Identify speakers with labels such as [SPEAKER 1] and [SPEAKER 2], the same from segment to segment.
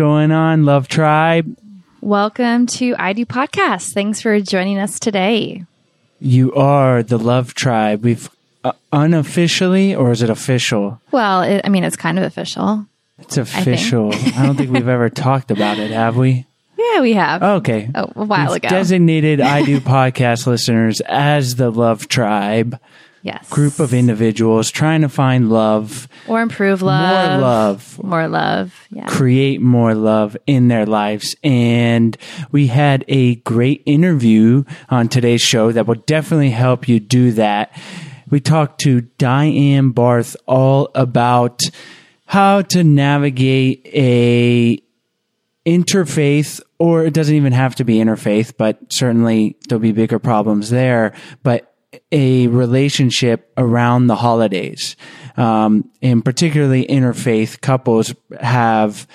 [SPEAKER 1] going on, Love Tribe?
[SPEAKER 2] Welcome to I Do Podcast. Thanks for joining us today.
[SPEAKER 1] You are the Love Tribe. We've uh, unofficially, or is it official?
[SPEAKER 2] Well, it, I mean, it's kind of official.
[SPEAKER 1] It's official. I, don't think we've ever talked about it, have we?
[SPEAKER 2] Yeah, we have.
[SPEAKER 1] Okay.
[SPEAKER 2] Oh, a while
[SPEAKER 1] We've
[SPEAKER 2] ago.
[SPEAKER 1] Designated I Do podcast listeners as the Love Tribe,
[SPEAKER 2] yes.
[SPEAKER 1] group of individuals trying to find love,
[SPEAKER 2] or improve love.
[SPEAKER 1] more love,
[SPEAKER 2] More love. Yeah.
[SPEAKER 1] create more love in their lives. And we had a great interview on today's show that will definitely help you do that. We talked to Diane Barth all about how to navigate a interfaith or it doesn't even have to be interfaith but certainly there'll be bigger problems there but a relationship around the holidays um, and particularly interfaith couples have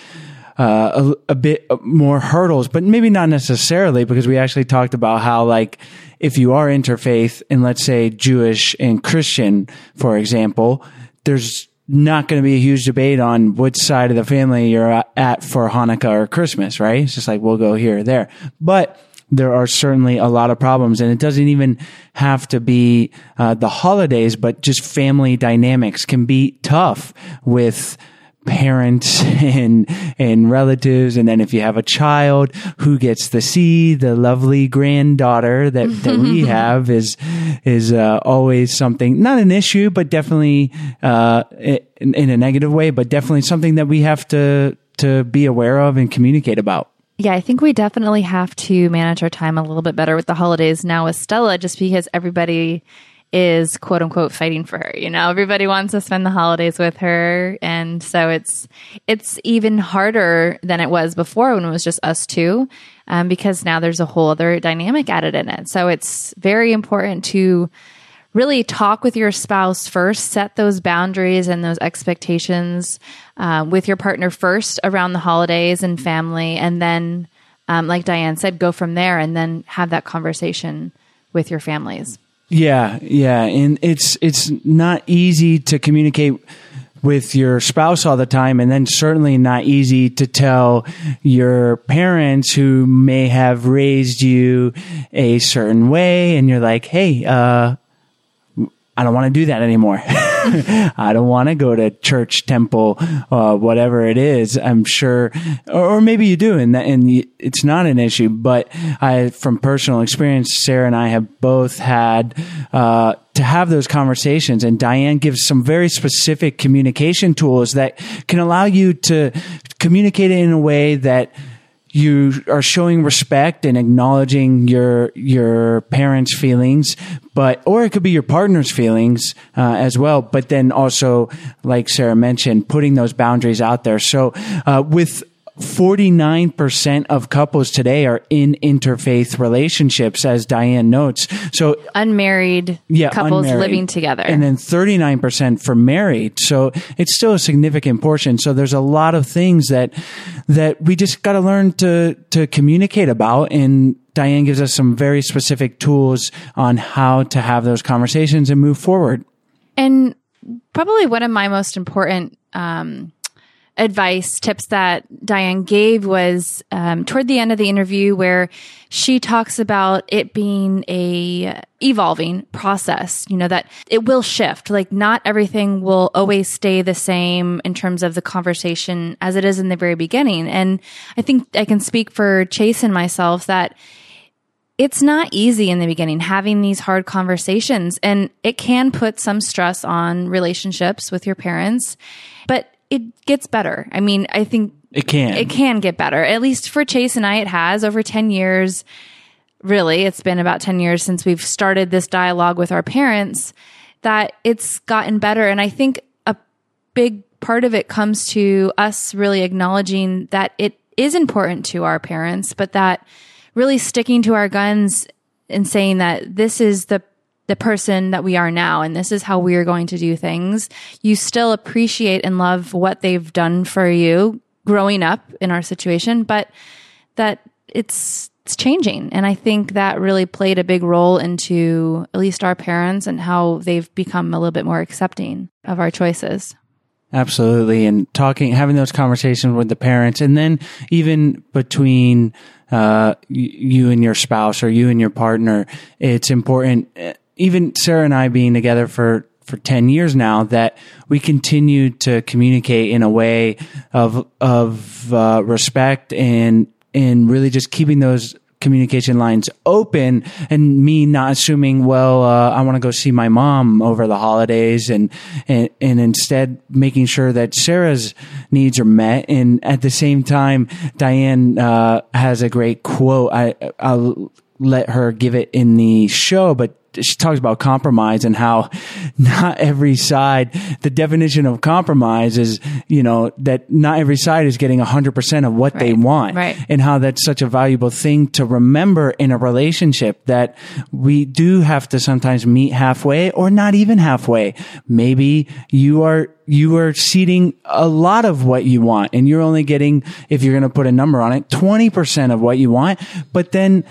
[SPEAKER 1] uh, a, a bit more hurdles, but maybe not necessarily because we actually talked about how like if you are interfaith and let's say Jewish and Christian, for example, there's not going to be a huge debate on which side of the family you're at for Hanukkah or Christmas, right? It's just like we'll go here or there, but there are certainly a lot of problems and it doesn't even have to be uh, the holidays, but just family dynamics can be tough with parents and and relatives and then if you have a child who gets to see the lovely granddaughter that that we have is is uh, always something not an issue but definitely uh, in, in a negative way but definitely something that we have to to be aware of and communicate about
[SPEAKER 2] Yeah, I think we definitely have to manage our time a little bit better with the holidays now with Stella, just because everybody is quote unquote fighting for her. You know, everybody wants to spend the holidays with her. And so it's, it's even harder than it was before when it was just us two, um, because now there's a whole other dynamic added in it. So it's very important to really talk with your spouse first, set those boundaries and those expectations uh, with your partner first around the holidays and family. And then, um, like Diane said, go from there and then have that conversation with your families.
[SPEAKER 1] Yeah, yeah, and it's it's not easy to communicate with your spouse all the time and then certainly not easy to tell your parents who may have raised you a certain way and you're like, "Hey, uh I don't want to do that anymore. I don't want to go to church, temple, uh, whatever it is. I'm sure, or, or maybe you do, and that, and y- it's not an issue. But I, from personal experience, Sarah and I have both had uh, to have those conversations, and Diane gives some very specific communication tools that can allow you to communicate it in a way that you are showing respect and acknowledging your your parents' feelings, but or it could be your partner's feelings uh, as well. But then also, like Sarah mentioned, putting those boundaries out there. So uh, with 49% of couples today are in interfaith relationships, as Diane notes. So
[SPEAKER 2] Unmarried
[SPEAKER 1] yeah,
[SPEAKER 2] couples
[SPEAKER 1] unmarried.
[SPEAKER 2] living together.
[SPEAKER 1] and then 39% for married. So it's still a significant portion. So there's a lot of things that that we just got to learn to to communicate about and Diane gives us some very specific tools on how to have those conversations and move forward.
[SPEAKER 2] And probably one of my most important um, advice tips that Diane gave was um, toward the end of the interview, where she talks about it being a evolving process. You know that it will shift. Like not everything will always stay the same in terms of the conversation as it is in the very beginning. And I think I can speak for Chase and myself that it's not easy in the beginning having these hard conversations and it can put some stress on relationships with your parents it gets better. I mean i think
[SPEAKER 1] It can.
[SPEAKER 2] it can get better. At least for chase and i it has. Over 10 years really it's been about 10 years since we've started this dialogue with our parents that it's gotten better. And i think a big part of it comes to us really acknowledging that it is important to our parents but that really sticking to our guns and saying that this is the the person that we are now and this is how we are going to do things you still appreciate and love what they've done for you growing up in our situation, but that it's it's changing. And I think that really played a big role into at least our parents and how they've become a little bit more accepting of our choices.
[SPEAKER 1] Absolutely. And talking, having those conversations with the parents and then even between, uh, you and your spouse or you and your partner, it's important, uh, even Sarah and I being together for for 10 years now that we continue to communicate in a way of of uh, respect and and really just keeping those communication lines open and me not assuming well uh, i want to go see my mom over the holidays and, and and instead making sure that sarah's needs are met. And at the same time diane uh, has a great quote. I i'll let her give it in the show but she talks about compromise and how not every side, the definition of compromise is, you know, that not every side is getting 100% of what
[SPEAKER 2] Right.
[SPEAKER 1] they want.
[SPEAKER 2] Right.
[SPEAKER 1] And how that's such a valuable thing to remember in a relationship that we do have to sometimes meet halfway or not even halfway. Maybe you are you are ceding a lot of what you want and you're only getting, if you're going to put a number on it, 20% of what you want. But then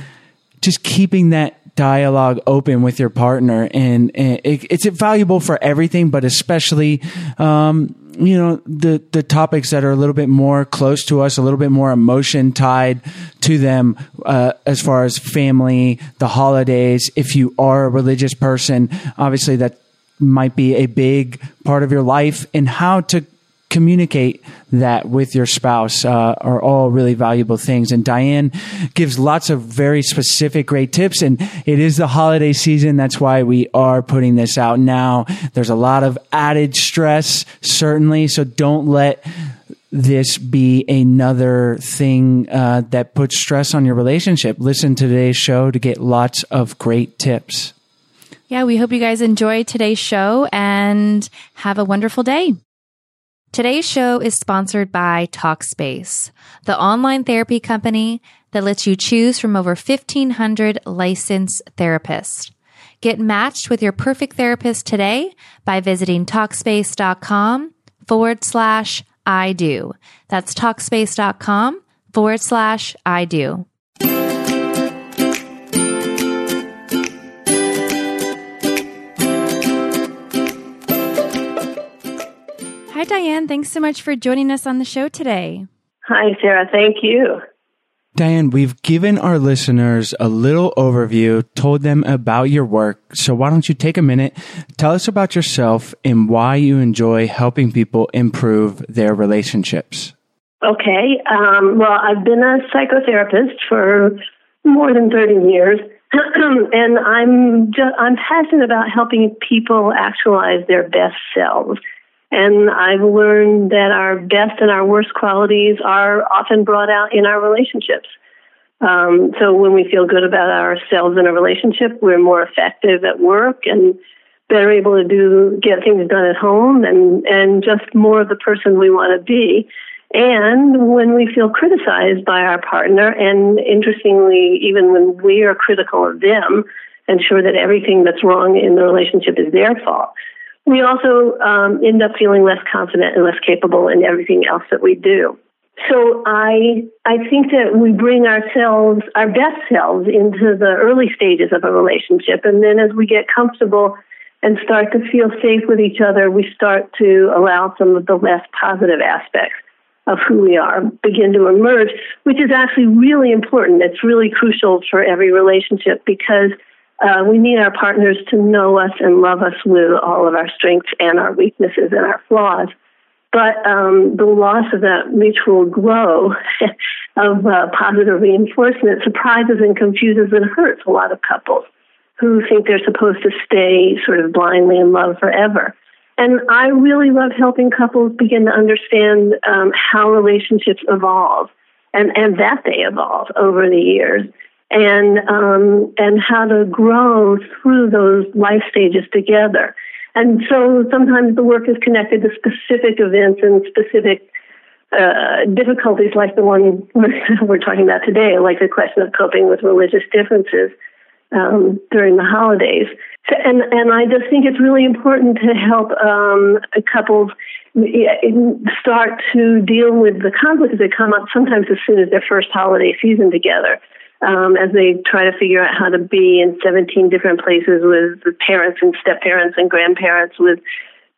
[SPEAKER 1] just keeping that dialogue open with your partner and, and it, it's valuable for everything but especially um, you know the the topics that are a little bit more close to us a little bit more emotion tied to them uh, as far as family the holidays. If you are a religious person obviously that might be a big part of your life and how to communicate that with your spouse uh, are all really valuable things. And Diane gives lots of very specific, great tips. And it is the holiday season. That's why we are putting this out now. There's a lot of added stress, certainly. So don't let this be another thing uh, that puts stress on your relationship. Listen to today's show to get lots of great tips.
[SPEAKER 2] Yeah, we hope you guys enjoy today's show and have a wonderful day. Today's show is sponsored by Talkspace, the online therapy company that lets you choose from over 1,500 licensed therapists. Get matched with your perfect therapist today by visiting Talkspace.com forward slash I do. That's Talkspace.com forward slash I do. Hi, Diane. Thanks so much for joining us on the show today.
[SPEAKER 3] Hi, Sarah. Thank you.
[SPEAKER 1] Diane, we've given our listeners a little overview, told them about your work. So why don't you take a minute, tell us about yourself and why you enjoy helping people improve their relationships.
[SPEAKER 3] Okay. Um, well, I've been a psychotherapist for more than 30 years. and I'm just, I'm passionate about helping people actualize their best selves. And I've learned that our best and our worst qualities are often brought out in our relationships. Um, so when we feel good about ourselves in a relationship, we're more effective at work and better able to do get things done at home and and just more of the person we want to be. And when we feel criticized by our partner, and interestingly, even when we are critical of them and sure that everything that's wrong in the relationship is their fault, we also um, end up feeling less confident and less capable in everything else that we do. So I I think that we bring ourselves, our best selves, into the early stages of a relationship, and then as we get comfortable and start to feel safe with each other, we start to allow some of the less positive aspects of who we are begin to emerge, which is actually really important. It's really crucial for every relationship because uh, we need our partners to know us and love us with all of our strengths and our weaknesses and our flaws. But um, the loss of that mutual glow of uh, positive reinforcement surprises and confuses and hurts a lot of couples who think they're supposed to stay sort of blindly in love forever. And I really love helping couples begin to understand um, how relationships evolve and, and that they evolve over the years and um, and how to grow through those life stages together. And so sometimes the work is connected to specific events and specific uh, difficulties, like the one we're, talking about today, like the question of coping with religious differences. um, during the holidays. So, and and I just think it's really important to help um, couples start to deal with the conflicts that come up sometimes as soon as their first holiday season together. Um, as they try to figure out how to be in 17 different places with parents and step parents and grandparents with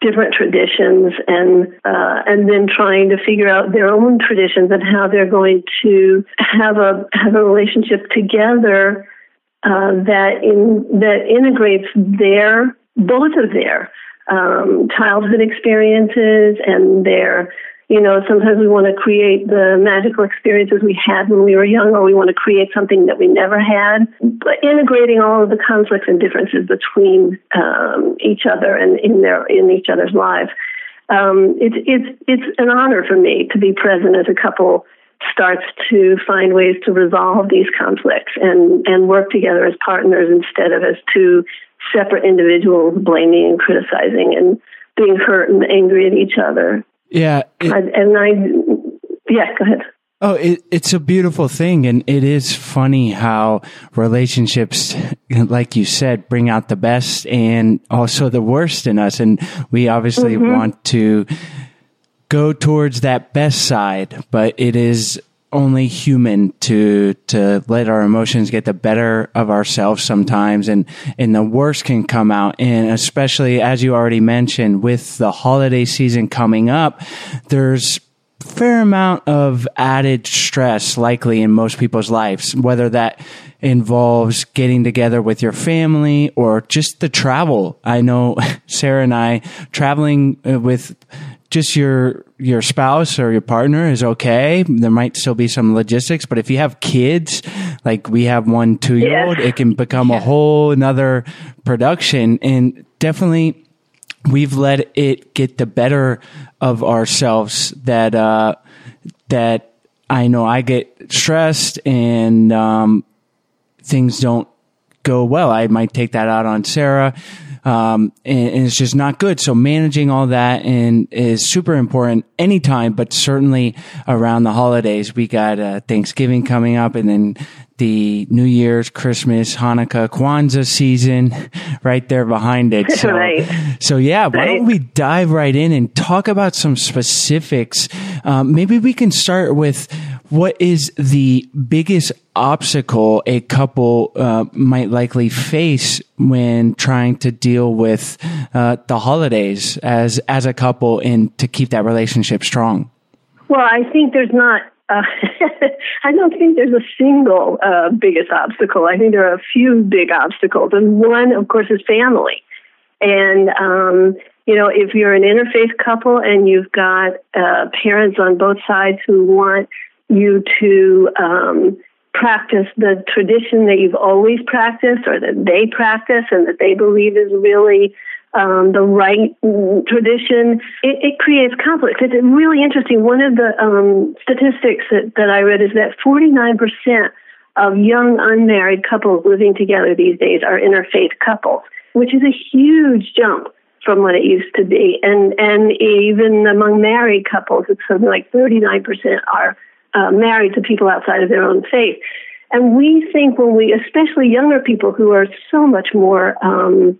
[SPEAKER 3] different traditions and uh, and then trying to figure out their own traditions and how they're going to have a have a relationship together uh, that in that integrates their both of their um, childhood experiences and their you know sometimes we want to create the magical experiences we had when we were young or we want to create something that we never had but integrating all of the conflicts and differences between um, each other and in their in each other's lives um, it's it's it's an honor for me to be present as a couple starts to find ways to resolve these conflicts and and work together as partners instead of as two separate individuals blaming and criticizing and being hurt and angry at each other.
[SPEAKER 1] Yeah.
[SPEAKER 3] It, I, and I, yeah, go ahead.
[SPEAKER 1] Oh, it, it's a beautiful thing. And it is funny how relationships, like you said, bring out the best and also the worst in us. And we obviously mm-hmm. want to go towards that best side, but it is only human to to let our emotions get the better of ourselves sometimes and and the worst can come out. And especially as you already mentioned with the holiday season coming up there's fair amount of added stress likely in most people's lives whether that involves getting together with your family or just the travel. I know sarah and i traveling uh, with just your your spouse or your partner is okay. There might still be some logistics, but if you have kids, like we have one two year old, it can become yeah. a whole another production. And definitely, we've let it get the better of ourselves. That uh, that I know I get stressed and um, things don't go well. I might take that out on Sarah um, and, and, it's just not good. So managing all that and is super important anytime, but certainly around the holidays. We got uh, Thanksgiving coming up, and then the New Year's, Christmas, Hanukkah, Kwanzaa season right there behind it. So,
[SPEAKER 3] right.
[SPEAKER 1] so yeah, why don't we dive right in and talk about some specifics? Um, maybe we can start with what is the biggest obstacle a couple uh, might likely face when trying to deal with uh, the holidays as as a couple and to keep that relationship strong?
[SPEAKER 3] Well, I think there's not. Uh, I don't think there's a single uh, biggest obstacle. I think there are a few big obstacles, and one, of course, is family. And um, you know, if you're an interfaith couple and you've got uh, parents on both sides who want you to um, practice the tradition that you've always practiced or that they practice and that they believe is really um, the right tradition, it, it, creates conflict. It's really interesting. One of the um, statistics that, that I read is that 49% of young unmarried couples living together these days are interfaith couples, which is a huge jump from what it used to be. And and even among married couples, it's something like 39% are uh, married to people outside of their own faith. And we think when we, especially younger people who are so much more um,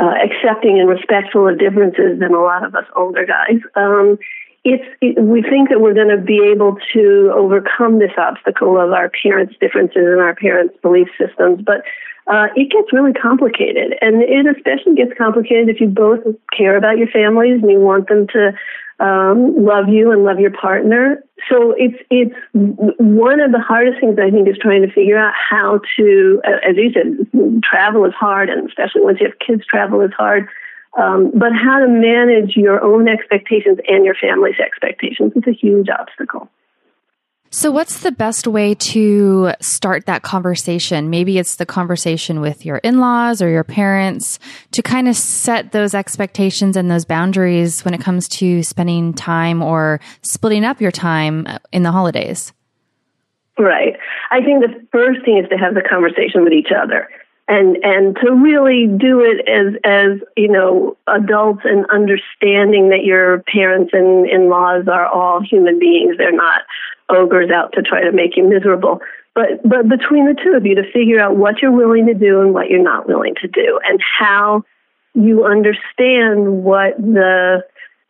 [SPEAKER 3] uh, accepting and respectful of differences than a lot of us older guys, um, it's it, we think that we're going to be able to overcome this obstacle of our parents' differences and our parents' belief systems. But uh, it gets really complicated, and it especially gets complicated if you both care about your families and you want them to um, love you and love your partner. So it's it's one of the hardest things I think is trying to figure out how to, as you said, travel is hard, and especially once you have kids, travel is hard. Um, but how to manage your own expectations and your family's expectations is a huge obstacle.
[SPEAKER 2] So, what's the best way to start that conversation? Maybe it's the conversation with your in laws or your parents to kind of set those expectations and those boundaries when it comes to spending time or splitting up your time uh, in the holidays.
[SPEAKER 3] Right. I think the first thing is to have the conversation with each other and and to really do it as as you know adults and understanding that your parents and in-laws are all human beings they're not ogres out to try to make you miserable but but between the two of you to figure out what you're willing to do and what you're not willing to do, and how you understand what the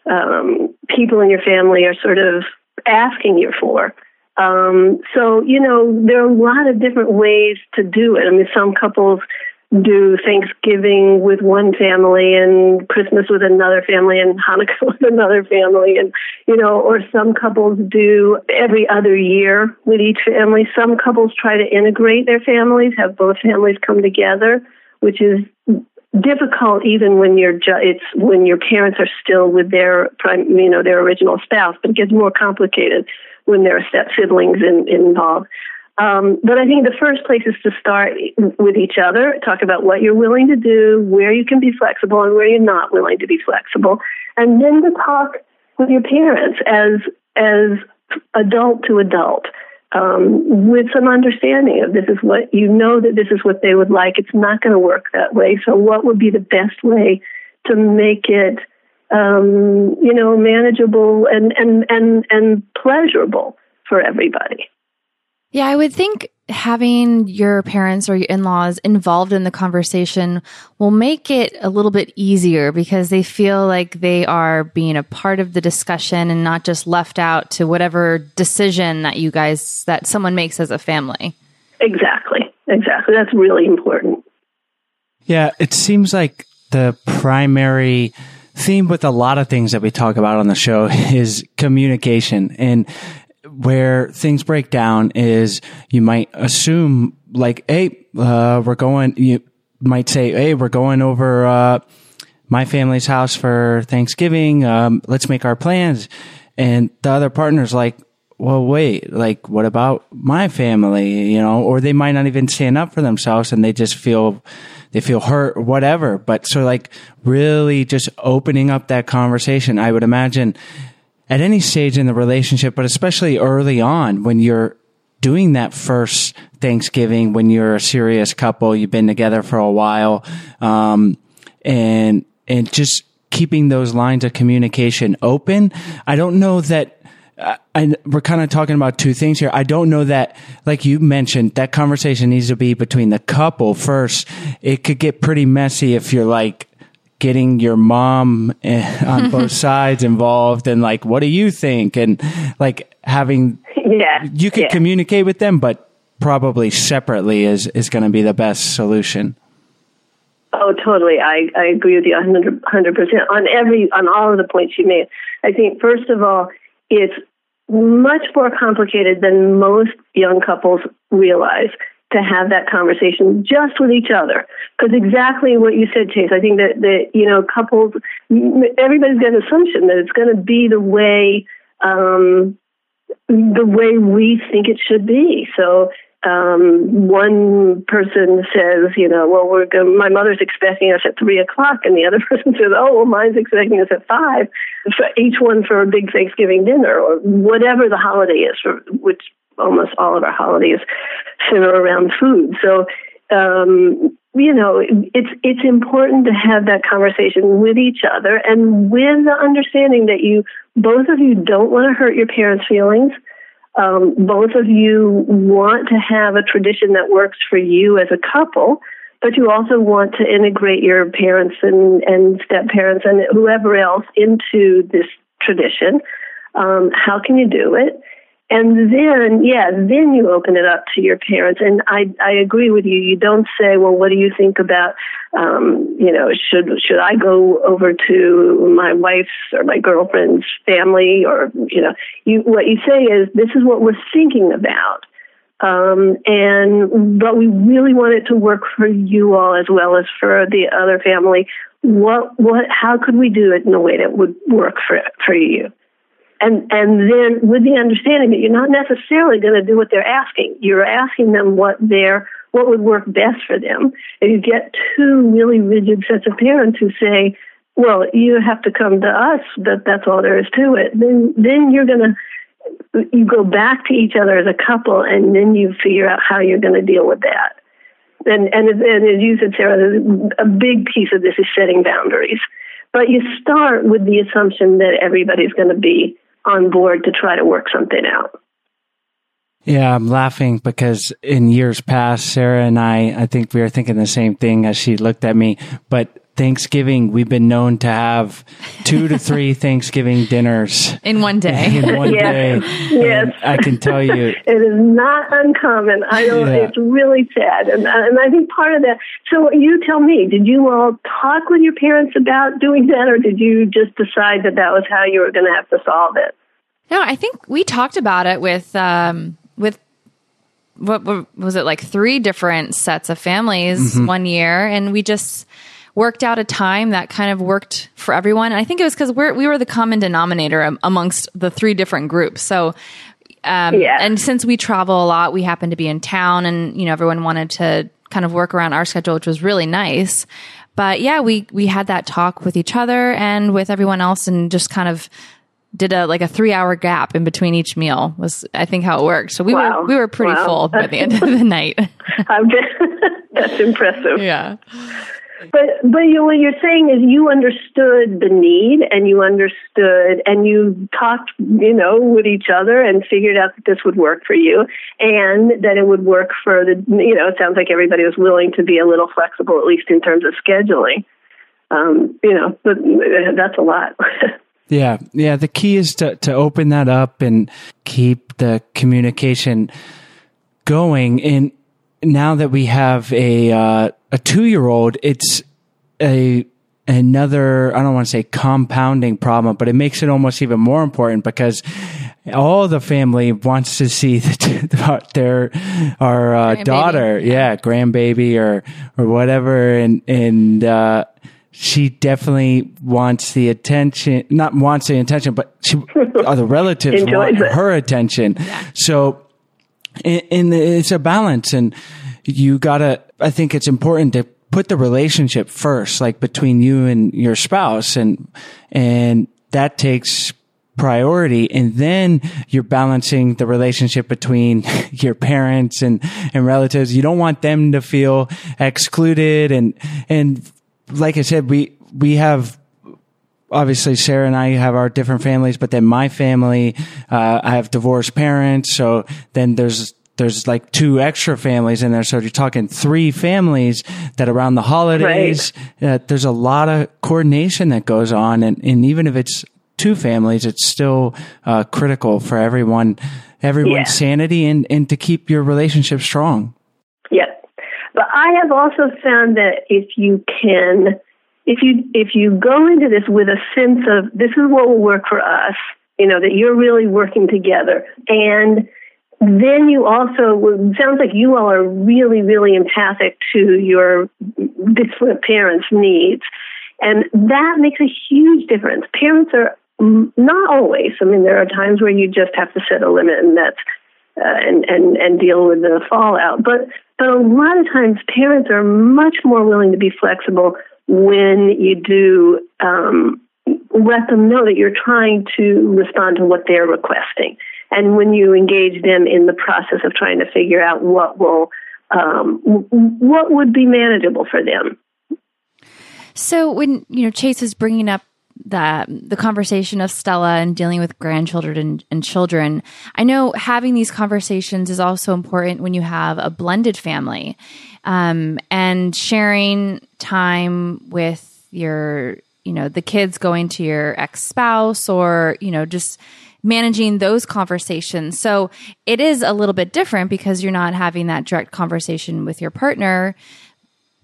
[SPEAKER 3] um, people in your family are sort of asking you for. Um, so you know there are a lot of different ways to do it. I mean, some couples do Thanksgiving with one family and Christmas with another family and Hanukkah with another family and you know or some couples do every other year with each family. Some couples try to integrate their families have both families come together which is difficult even when you're ju- it's when your parents are still with their prime you know their original spouse but it gets more complicated when there are step siblings in, involved um, but I think the first place is to start with each other, talk about what you're willing to do, where you can be flexible, and where you're not willing to be flexible, and then to talk with your parents as as adult to adult, um, with some understanding of this is what you know that this is what they would like. It's not going to work that way. So, what would be the best way to make it, um, you know, manageable and and and and pleasurable for everybody?
[SPEAKER 2] Yeah, I would think having your parents or your in-laws involved in the conversation will make it a little bit easier because they feel like they are being a part of the discussion and not just left out to whatever decision that you guys that someone makes as a family.
[SPEAKER 3] Exactly. Exactly. That's really important.
[SPEAKER 1] Yeah, it seems like the primary theme with a lot of things that we talk about on the show is communication. And where things break down is you might assume like, hey, uh, we're going, you might say, hey, we're going over, uh, my family's house for Thanksgiving. Um, let's make our plans. And the other partner's like, well, wait, like, what about my family? You know, or they might not even stand up for themselves and they just feel, they feel hurt whatever. But so like really just opening up that conversation, I would imagine at any stage in the relationship, but especially early on when you're doing that first Thanksgiving, when you're a serious couple, you've been together for a while, um, and, and just keeping those lines of communication open. I don't know that, uh, I, we're kind of talking about two things here. I don't know that, like you mentioned, that conversation needs to be between the couple first. It could get pretty messy if you're like, getting your mom eh, on both sides involved and like what do you think? And like having
[SPEAKER 3] yeah.
[SPEAKER 1] you could
[SPEAKER 3] yeah.
[SPEAKER 1] communicate with them but probably separately is is going to be the best solution.
[SPEAKER 3] Oh totally. I i agree with you 100 percent on every on all of the points you made. I think first of all it's much more complicated than most young couples realize to have that conversation just with each other. Because exactly what you said, Chase, I think that, that you know, couples, everybody's got an assumption that it's going to be the way, um, the way we think it should be. So, um, one person says, you know, well, we're going my mother's expecting us at three o'clock, and the other person says, oh, well, mine's expecting us at five. For each one for a big Thanksgiving dinner or whatever the holiday is, for which almost all of our holidays center around food. So, um, you know, it's it's important to have that conversation with each other and with the understanding that you both of you don't want to hurt your parents' feelings. Um, both of you want to have a tradition that works for you as a couple, but you also want to integrate your parents and, and step parents and whoever else into this tradition. Um, how can you do it? And then, yeah, then you open it up to your parents. And I, I agree with you. You don't say, well, what do you think about, um, you know, should, should I go over to my wife's or my girlfriend's family or, you know, you, what you say is, this is what we're thinking about. Um, and, but we really want it to work for you all as well as for the other family. What, what, how could we do it in a way that would work for, for you? And and then with the understanding that you're not necessarily going to do what they're asking. You're asking them what their what would work best for them. If you get two really rigid sets of parents who say well you have to come to us but that's all there is to it then then you're going to you go back to each other as a couple and then you figure out how you're going to deal with that. And and, and as you said sarah a big piece of this is setting boundaries. But you start with the assumption that everybody's going to be on board to try to work something out.
[SPEAKER 1] Yeah, I'm laughing because in years past, Sarah and I, I think we were thinking the same thing as she looked at me. But Thanksgiving, we've been known to have two to three Thanksgiving dinners
[SPEAKER 2] in one day.
[SPEAKER 1] in one
[SPEAKER 3] Yes.
[SPEAKER 1] day.
[SPEAKER 3] Yes.
[SPEAKER 1] And I can tell you,
[SPEAKER 3] It is not uncommon. I don't.
[SPEAKER 1] Yeah.
[SPEAKER 3] It's really sad, and and I think part of that. So you tell me, did you all talk with your parents about doing that, or did you just decide that that was how you were going to have to solve it?
[SPEAKER 2] No, I think we talked about it with um, with what, what was it like three different sets of families one year, and we just worked out a time that kind of worked for everyone. And I think it was because we're we were the common denominator amongst the three different groups. So. Um,
[SPEAKER 3] Yeah.
[SPEAKER 2] And since we travel a lot, we happened to be in town, and you know everyone wanted to kind of work around our schedule, which was really nice. But yeah, we we had that talk with each other and with everyone else, and just kind of did a like a three hour gap in between each meal was I think how it worked. So we
[SPEAKER 3] Wow.
[SPEAKER 2] were we were pretty
[SPEAKER 3] Wow.
[SPEAKER 2] full by the end of the night.
[SPEAKER 3] I'm That's impressive.
[SPEAKER 2] yeah.
[SPEAKER 3] But but you, what you're saying is you understood the need and you understood and you talked you know with each other and figured out that this would work for you and that it would work for the you know it sounds like everybody was willing to be a little flexible at least in terms of scheduling. Um, you know, but that's a lot.
[SPEAKER 1] Yeah, yeah. The key is to to open that up and keep the communication going. And now that we have a uh, a two year old, it's a another I don't want to say compounding problem, but it makes it almost even more important because all the family wants to see the, their our uh, daughter, yeah, grandbaby or or whatever, and and. uh she definitely wants the attention, not wants the attention, but she, the relatives
[SPEAKER 3] Enjoys
[SPEAKER 1] want
[SPEAKER 3] it.
[SPEAKER 1] her attention. So, and, it's a balance and you gotta, I think it's important to put the relationship first, like between you and your spouse and, and that takes priority and then you're balancing the relationship between your parents and and relatives. You don't want them to feel excluded and and like i said we we have obviously Sarah and I have our different families, but then my family, uh, I have divorced parents. So then there's, there's like two extra families in there. So you're talking three families that around the holidays, uh, there's a lot of coordination that goes on. And, and even if it's two families, it's still, uh, critical for everyone, everyone's
[SPEAKER 3] Yeah.
[SPEAKER 1] sanity and, and to keep your relationship strong.
[SPEAKER 3] Yes. But I have also found that if you can, if you if you go into this with a sense of this is what will work for us, you know that you're really working together, and then you also it sounds like you all are really really empathic to your different parents' needs, and that makes a huge difference. Parents are not always. I mean, there are times where you just have to set a limit, and that's uh, and and and deal with the fallout. But but a lot of times parents are much more willing to be flexible when you do um, let them know that you're trying to respond to what they're requesting, and when you engage them in the process of trying to figure out what will um, what would be manageable for them.
[SPEAKER 2] So when you know Chase is bringing up the the conversation of Stella and dealing with grandchildren and, and children, I know having these conversations is also important when you have a blended family, um, and sharing time with your you know the kids going to your ex spouse or you know just managing those conversations. So it is a little bit different because you're not having that direct conversation with your partner.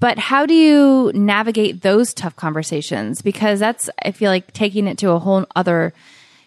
[SPEAKER 2] But how do you navigate those tough conversations? Because that's, I feel like, taking it to a whole other,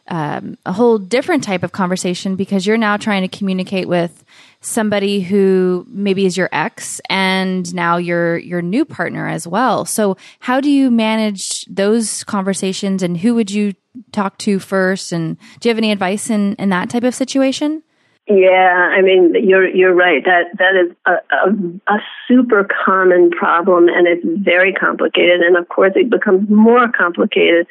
[SPEAKER 2] um, a whole different type of conversation because you're now trying to communicate with somebody who maybe is your ex and now your your new partner as well. So how do you manage those conversations and who would you talk to first? And do you have any advice in in that type of situation?
[SPEAKER 3] Yeah, I mean you're you're right. That that is a, a, a super common problem, and it's very complicated. And of course, it becomes more complicated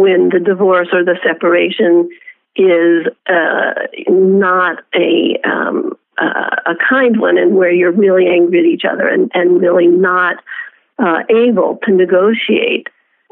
[SPEAKER 3] when the divorce or the separation is uh, not a um, uh, a kind one, and where you're really angry at each other and and really not uh, able to negotiate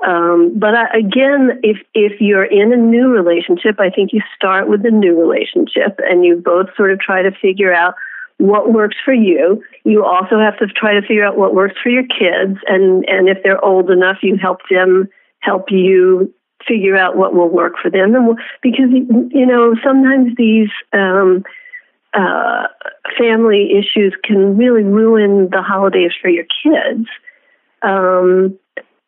[SPEAKER 3] Um, but I, again, if if you're in a new relationship, I think you start with the new relationship, and you both sort of try to figure out what works for you. You also have to try to figure out what works for your kids, and and if they're old enough, you help them help you figure out what will work for them. And because you know sometimes these um, uh, family issues can really ruin the holidays for your kids. Um,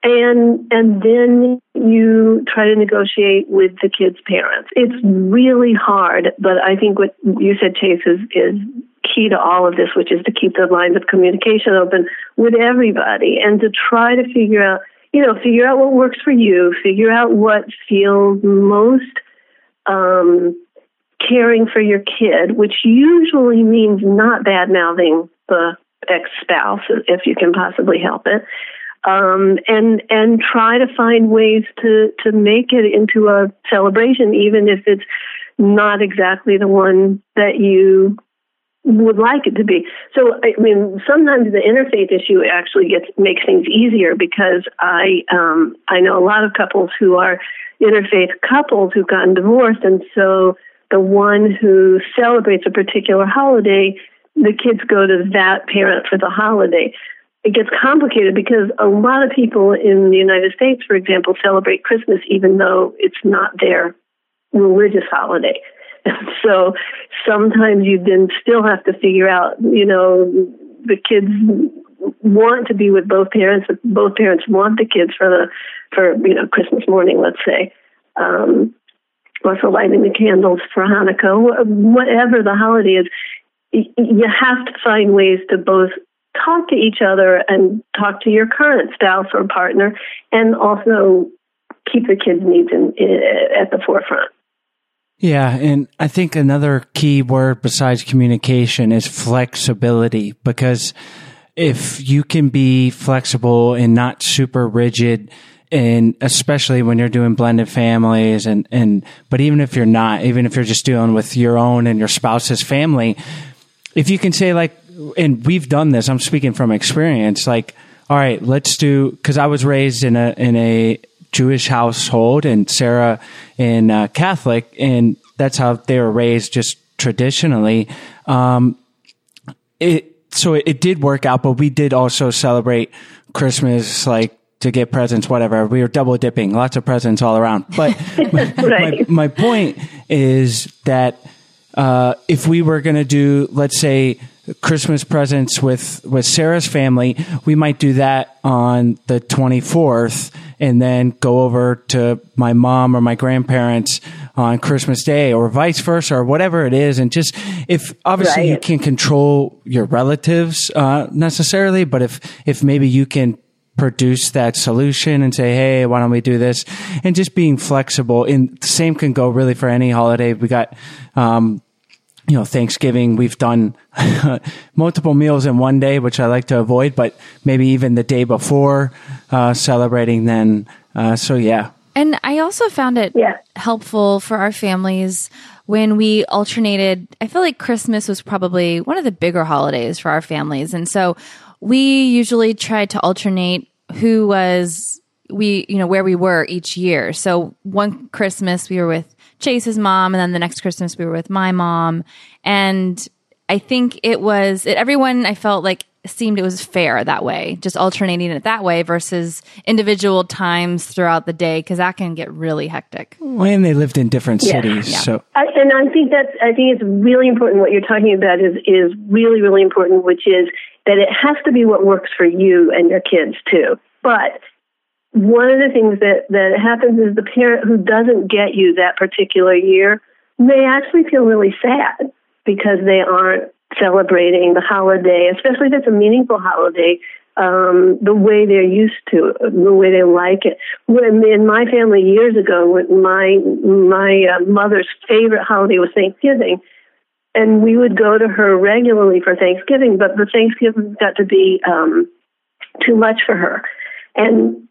[SPEAKER 3] and and then you try to negotiate with the kids' parents. It's really hard, but I think what you said, Chase, is is key to all of this, which is to keep the lines of communication open with everybody and to try to figure out, you know, figure out what works for you, figure out what feels most um, caring for your kid, which usually means not bad mouthing the ex spouse if you can possibly help it. Um, and and try to find ways to to make it into a celebration, even if it's not exactly the one that you would like it to be. So I mean, sometimes the interfaith issue actually gets makes things easier because I um, I know a lot of couples who are interfaith couples who've gotten divorced, and so the one who celebrates a particular holiday, the kids go to that parent for the holiday it gets complicated because a lot of people in the United States, for example, celebrate Christmas even though it's not their religious holiday. So sometimes you then still have to figure out, you know, the kids want to be with both parents, but both parents want the kids for the for you know Christmas morning, let's say, um, or for lighting the candles for Hanukkah, whatever the holiday is. You have to find ways to both talk to each other and talk to your current spouse or partner, and also keep the kids' needs in, in, at the forefront.
[SPEAKER 1] Yeah, and I think another key word besides communication is flexibility because if you can be flexible and not super rigid and especially when you're doing blended families and and but even if you're not even if you're just dealing with your own and your spouse's family if you can say like and we've done this. I'm speaking from experience. Like, all right, let's do because I was raised in a in a Jewish household and Sarah in uh, Catholic, and that's how they were raised, just traditionally. Um, it so it, it did work out, but we did also celebrate Christmas like to get presents, whatever. We were double dipping, lots of presents all around. But
[SPEAKER 3] right.
[SPEAKER 1] my, my point is that uh, if we were going to do, let's say, Christmas presents with with Sarah's family, we might do that on the 24th and then go over to my mom or my grandparents on Christmas Day or vice versa or whatever it is. And just if obviously
[SPEAKER 3] Right.
[SPEAKER 1] you can't control your relatives uh, necessarily but if if maybe you can produce that solution and say hey why don't we do this? And just being flexible. And the same can go really for any holiday. We got um, you know, Thanksgiving, we've done multiple meals in one day, which I like to avoid, but maybe even the day before uh, celebrating then. Uh, so, yeah.
[SPEAKER 2] And I also found it
[SPEAKER 3] Yeah.
[SPEAKER 2] helpful for our families when we alternated. I feel like Christmas was probably one of the bigger holidays for our families. And so we usually tried to alternate who was we, you know, where we were each year. So one Christmas we were with Chase's mom and then the next Christmas we were with my mom. And I think it was it, everyone I felt like seemed it was fair that way, just alternating it that way versus individual times throughout the day because that can get really hectic.
[SPEAKER 1] And they lived in different
[SPEAKER 3] Yeah.
[SPEAKER 1] cities.
[SPEAKER 2] Yeah.
[SPEAKER 1] So,
[SPEAKER 3] I, and I think that's I think it's really important. What you're talking about is is really really important, which is that it has to be what works for you and your kids too. But one of the things that that happens is the parent who doesn't get you that particular year may actually feel really sad because they aren't celebrating the holiday, especially if it's a meaningful holiday, um, the way they're used to, the way they like it. When in my family years ago, when my my uh, mother's favorite holiday was Thanksgiving, and we would go to her regularly for Thanksgiving, but the Thanksgiving got to be um, too much for her, and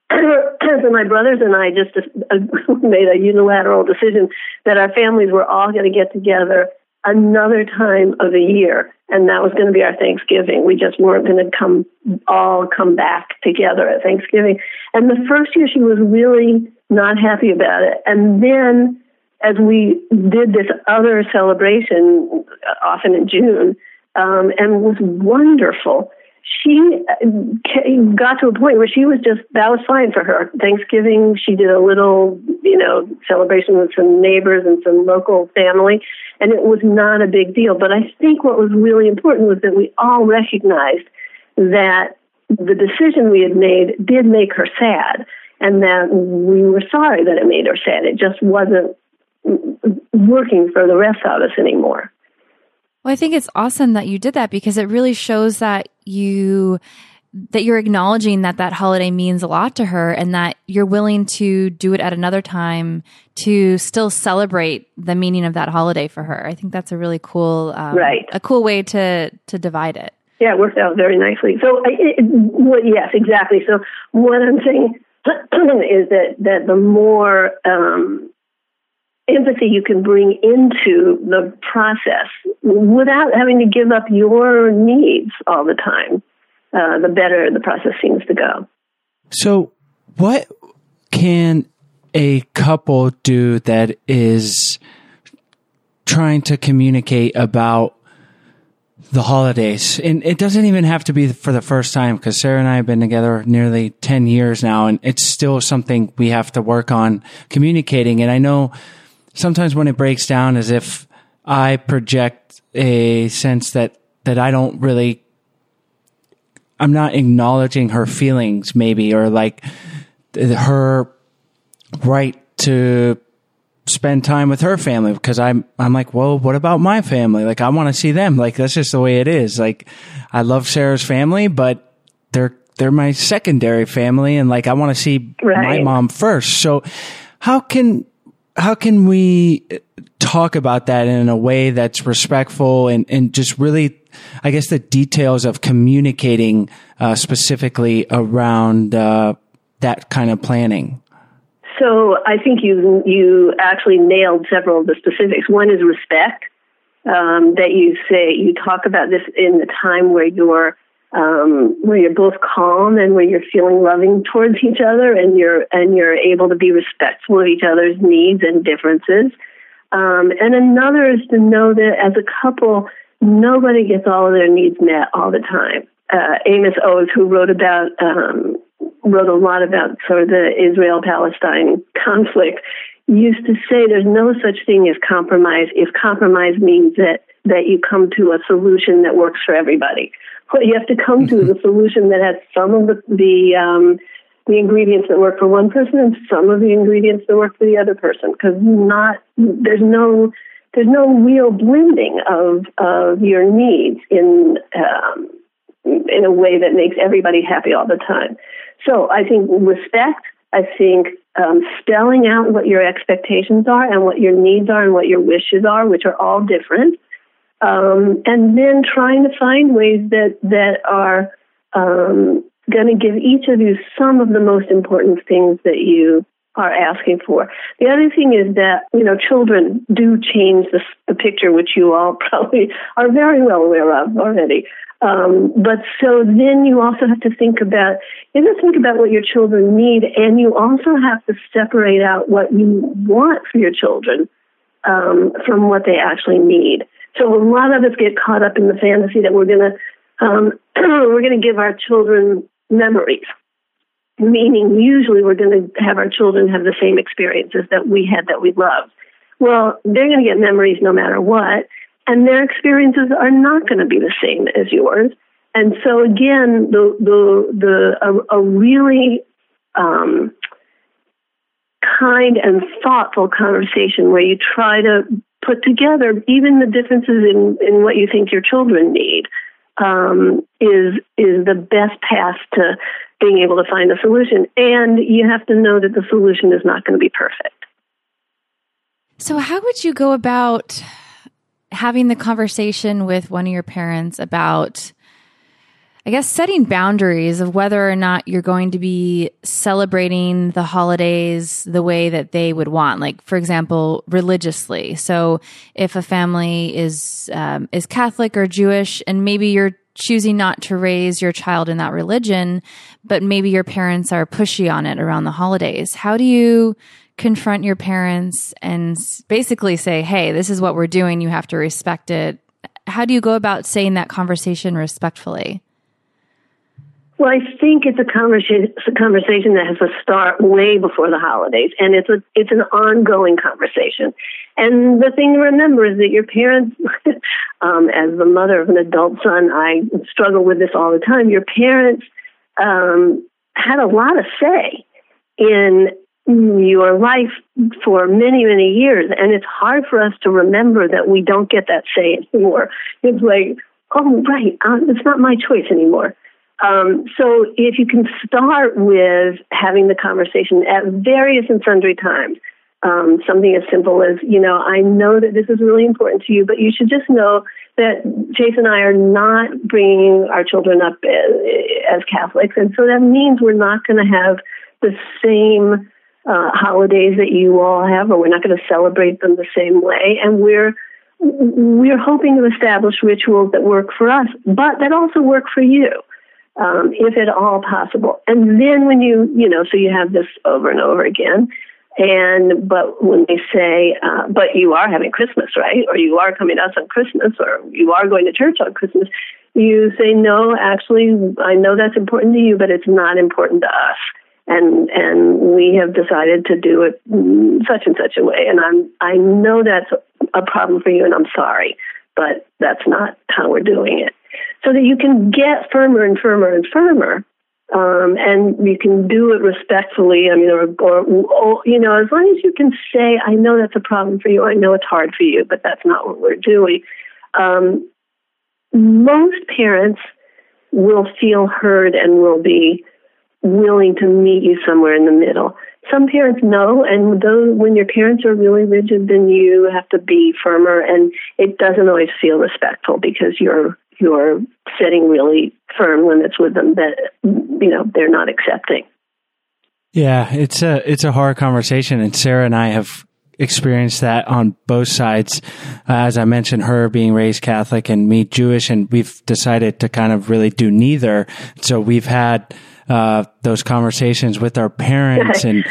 [SPEAKER 3] so my brothers and I just uh, made a unilateral decision that our families were all going to get together another time of the year, and that was going to be our Thanksgiving. We just weren't going to come all come back together at Thanksgiving. And the first year, she was really not happy about it, and then as we did this other celebration, uh, often in June, um, and it was wonderful she uh, got to a point where she was just that was fine for her. Thanksgiving, she did a little, you know, celebration with some neighbors and some local family, and it was not a big deal. But I think what was really important was that we all recognized that the decision we had made did make her sad, and that we were sorry that it made her sad. It just wasn't working for the rest of us anymore.
[SPEAKER 2] Well, I think it's awesome that you did that because it really shows that you that you're acknowledging that that holiday means a lot to her and that you're willing to do it at another time to still celebrate the meaning of that holiday for her. I think that's a really cool, um,
[SPEAKER 3] right?
[SPEAKER 2] A cool way to to divide it.
[SPEAKER 3] Yeah, it worked out very nicely. So, it, well, yes, exactly. So, what I'm saying is that that the more um, empathy you can bring into the process without having to give up your needs all the time, uh, the better the process seems to go.
[SPEAKER 1] So, what can a couple do that is trying to communicate about the holidays. And it doesn't even have to be for the first time because Sarah and I have been together nearly 10 years now, and it's still something we have to work on communicating. And I know sometimes when it breaks down as if I project a sense that that I don't really I'm not acknowledging her feelings maybe or like her right to spend time with her family because I'm I'm like, well, what about my family? Like I want to see them. Like that's just the way it is. Like I love Sarah's family, but they're they're my secondary family and like I want to see right. my mom first. So how can how can we talk about that in a way that's respectful and, and just really, I guess, the details of communicating uh, specifically around uh, that kind of planning?
[SPEAKER 3] So I think you you actually nailed several of the specifics. One is respect. Um, that you say you talk about this in the time where you're um, where you're both calm and where you're feeling loving towards each other and you're and you're able to be respectful of each other's needs and differences. Um, and another is to know that as a couple, nobody gets all of their needs met all the time. Uh, Amos Oz, who wrote about um, wrote a lot about sort of the Israel Palestine conflict, used to say there's no such thing as compromise if compromise means that that you come to a solution that works for everybody you have to come to the solution that has some of the the, um, the ingredients that work for one person and some of the ingredients that work for the other person. Because not there's no there's no real blending of of your needs in um, in a way that makes everybody happy all the time. So I think respect. I think um, spelling out what your expectations are and what your needs are and what your wishes are, which are all different um, and then trying to find ways that that are um, going to give each of you some of the most important things that you are asking for. The other thing is that you know children do change the, the picture, which you all probably are very well aware of already. Um, but so then you also have to think about you have to think about what your children need, and you also have to separate out what you want for your children um, from what they actually need. So a lot of us get caught up in the fantasy that we're gonna um, we're gonna give our children memories, meaning usually we're gonna have our children have the same experiences that we had that we loved. Well, they're gonna get memories no matter what, and their experiences are not going to be the same as yours. And so again, the the the a, a really um, kind and thoughtful conversation where you try to put together even the differences in, in what you think your children need um, is is the best path to being able to find a solution. And you have to know that the solution is not going to be perfect.
[SPEAKER 2] So, how would you go about having the conversation with one of your parents about I guess setting boundaries of whether or not you're going to be celebrating the holidays the way that they would want. Like, for example, religiously. So, if a family is um, is Catholic or Jewish, and maybe you're choosing not to raise your child in that religion, but maybe your parents are pushy on it around the holidays. How do you confront your parents and basically say, "Hey, this is what we're doing. You have to respect it." How do you go about saying that conversation respectfully?
[SPEAKER 3] Well, I think it's a conversation, a conversation that has to start way before the holidays, and it's a it's an ongoing conversation. And the thing to remember is that your parents, um, as the mother of an adult son, I struggle with this all the time. Your parents um, had a lot of say in your life for many, many years, and it's hard for us to remember that we don't get that say anymore. It's like, oh, right, uh, it's not my choice anymore. Um, so if you can start with having the conversation at various and sundry times, um, something as simple as, you know, I know that this is really important to you, but you should just know that Jason and I are not bringing our children up as, as Catholics, and so that means we're not going to have the same uh, holidays that you all have, or we're not going to celebrate them the same way, and we're we're hoping to establish rituals that work for us, but that also work for you um, if at all possible. And then when you, you know, so you have this over and over again. And but when they say, uh, but you are having Christmas, right? Or you are coming to us on Christmas, or you are going to church on Christmas, you say, no, actually, I know that's important to you, but it's not important to us. And and we have decided to do it such and such a way. And I'm I know that's a problem for you, and I'm sorry, but that's not how we're doing it so that you can get firmer and firmer and firmer. Um, and you can do it respectfully. I mean, or, or, or, you know, as long as you can say, "I know that's a problem for you. I know it's hard for you, but that's not what we're doing." Um, most parents will feel heard and will be willing to meet you somewhere in the middle. Some parents know, and those when your parents are really rigid, then you have to be firmer, and it doesn't always feel respectful because you're you're setting really firm limits with them that you know they're not accepting.
[SPEAKER 1] Yeah, it's a it's a hard conversation, and Sarah and I have experienced that on both sides. Uh, as I mentioned, her being raised Catholic and me Jewish, and we've decided to kind of really do neither. So we've had uh, those conversations with our parents, and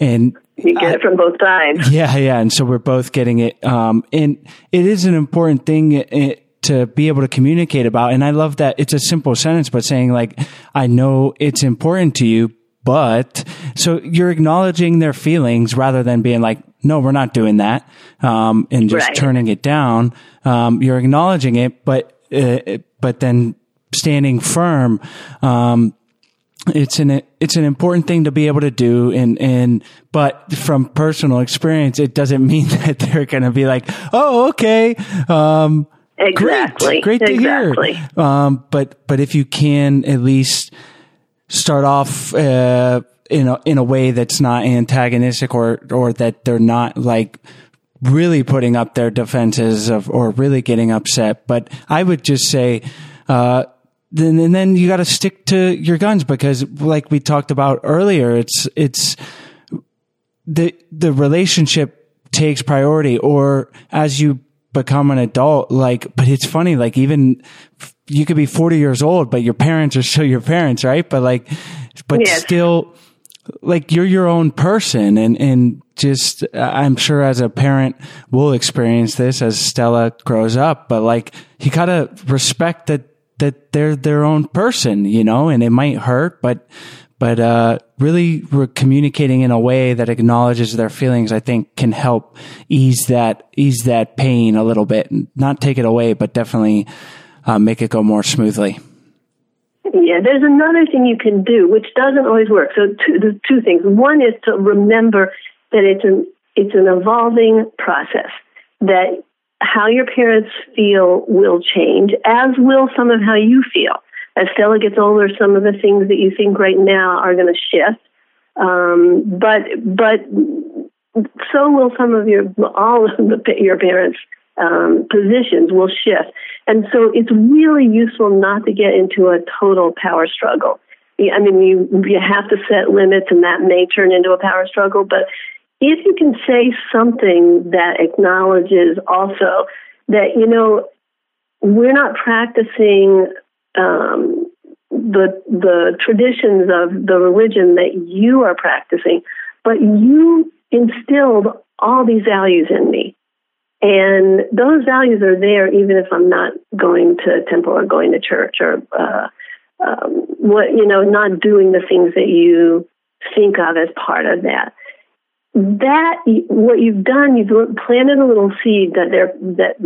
[SPEAKER 1] and
[SPEAKER 3] you get it from both sides.
[SPEAKER 1] Yeah, yeah, and so we're both getting it. Um, and it is an important thing. It, to be able to communicate about. And I love that it's a simple sentence, but saying like, I know it's important to you, but so you're acknowledging their feelings rather than being like, no, we're not doing that. Um, and just right. turning it down. Um, you're acknowledging it, but, uh, but then standing firm. Um, it's an it's an important thing to be able to do and and but from personal experience it doesn't mean that they're going to be like oh okay um
[SPEAKER 3] Exactly.
[SPEAKER 1] Great, great to
[SPEAKER 3] exactly.
[SPEAKER 1] hear. Um, but but if you can at least start off uh, in a in a way that's not antagonistic or or that they're not like really putting up their defenses of or really getting upset. But I would just say. Uh, then and then you got to stick to your guns because like we talked about earlier it's it's the the relationship takes priority or as you become an adult, like, but it's funny, like even you could be 40 years old, but your parents are still your parents, right? But like, but yes. still, like you're your own person and, and just, I'm sure as a parent will experience this as Stella grows up, but like you gotta respect that, that they're their own person, you know, and it might hurt, but but uh, really communicating in a way that acknowledges their feelings, I think, can help ease that ease that pain a little bit. Not take it away, but definitely uh, make it go more smoothly.
[SPEAKER 3] Yeah, there's another thing you can do, which doesn't always work. So, two, there's two things. One is to remember that it's an it's an evolving process. That how your parents feel will change, as will some of how you feel as Stella gets older, some of the things that you think right now are going to shift. Um, but but so will some of your all of the, your parents' um, positions will shift. And so it's really useful not to get into a total power struggle. I mean, you, you have to set limits and that may turn into a power struggle, but if you can say something that acknowledges also that, you know, we're not practicing um, the the traditions of the religion that you are practicing, but you instilled all these values in me. And those values are there even if I'm not going to temple or going to church or uh, um, what you know, not doing the things that you think of as part of that. That what you've done, you've planted a little seed that they're that